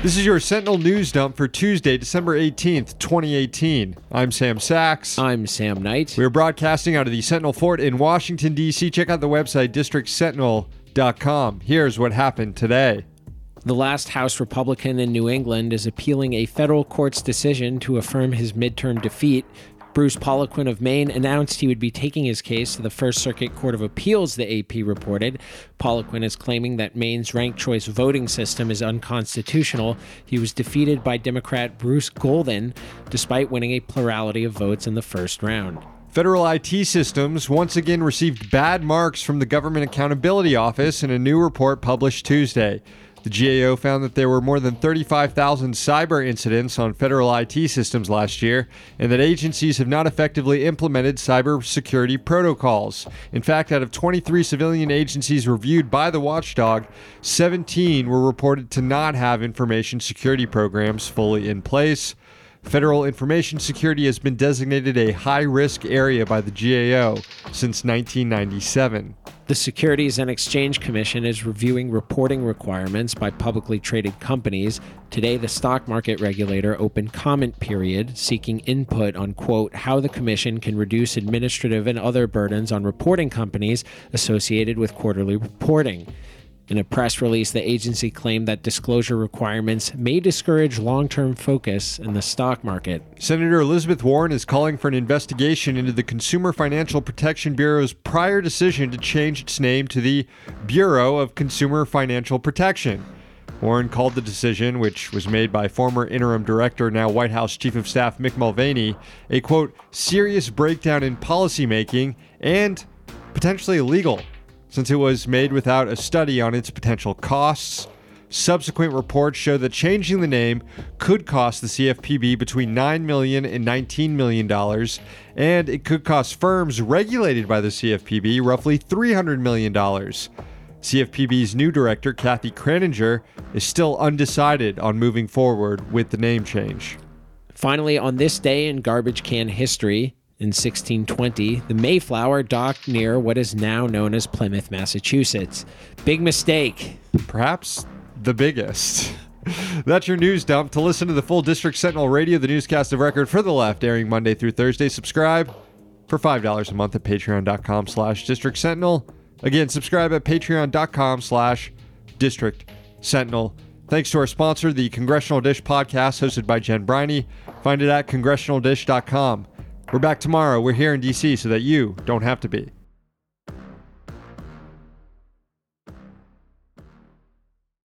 This is your Sentinel News Dump for Tuesday, December 18th, 2018. I'm Sam Sacks. I'm Sam Knight. We are broadcasting out of the Sentinel Fort in Washington, D.C. Check out the website districtsentinel.com. Here's what happened today. The last House Republican in New England is appealing a federal court's decision to affirm his midterm defeat Bruce Poliquin of Maine announced he would be taking his case to the First Circuit Court of Appeals, the AP reported. Poliquin is claiming that Maine's ranked choice voting system is unconstitutional. He was defeated by Democrat Bruce Golden, despite winning a plurality of votes in the first round. Federal IT systems once again received bad marks from the Government Accountability Office in a new report published Tuesday. The GAO found that there were more than 35,000 cyber incidents on federal IT systems last year, and that agencies have not effectively implemented cybersecurity protocols. In fact, out of 23 civilian agencies reviewed by the watchdog, 17 were reported to not have information security programs fully in place. Federal information security has been designated a high risk area by the GAO since 1997. The Securities and Exchange Commission is reviewing reporting requirements by publicly traded companies. Today, the stock market regulator opened comment period seeking input on quote how the commission can reduce administrative and other burdens on reporting companies associated with quarterly reporting. In a press release, the agency claimed that disclosure requirements may discourage long term focus in the stock market. Senator Elizabeth Warren is calling for an investigation into the Consumer Financial Protection Bureau's prior decision to change its name to the Bureau of Consumer Financial Protection. Warren called the decision, which was made by former interim director, now White House Chief of Staff Mick Mulvaney, a quote, serious breakdown in policymaking and potentially illegal since it was made without a study on its potential costs. Subsequent reports show that changing the name could cost the CFPB between $9 million and $19 million, and it could cost firms regulated by the CFPB roughly $300 million. CFPB's new director, Kathy Kraninger, is still undecided on moving forward with the name change. Finally, on this day in garbage can history, in 1620, the Mayflower docked near what is now known as Plymouth, Massachusetts. Big mistake. Perhaps the biggest. That's your news dump. To listen to the full District Sentinel Radio, the newscast of record for the left, airing Monday through Thursday, subscribe for $5 a month at patreon.com slash district sentinel. Again, subscribe at patreon.com slash district sentinel. Thanks to our sponsor, the Congressional Dish podcast, hosted by Jen Briney. Find it at congressionaldish.com. We're back tomorrow. We're here in DC so that you don't have to be.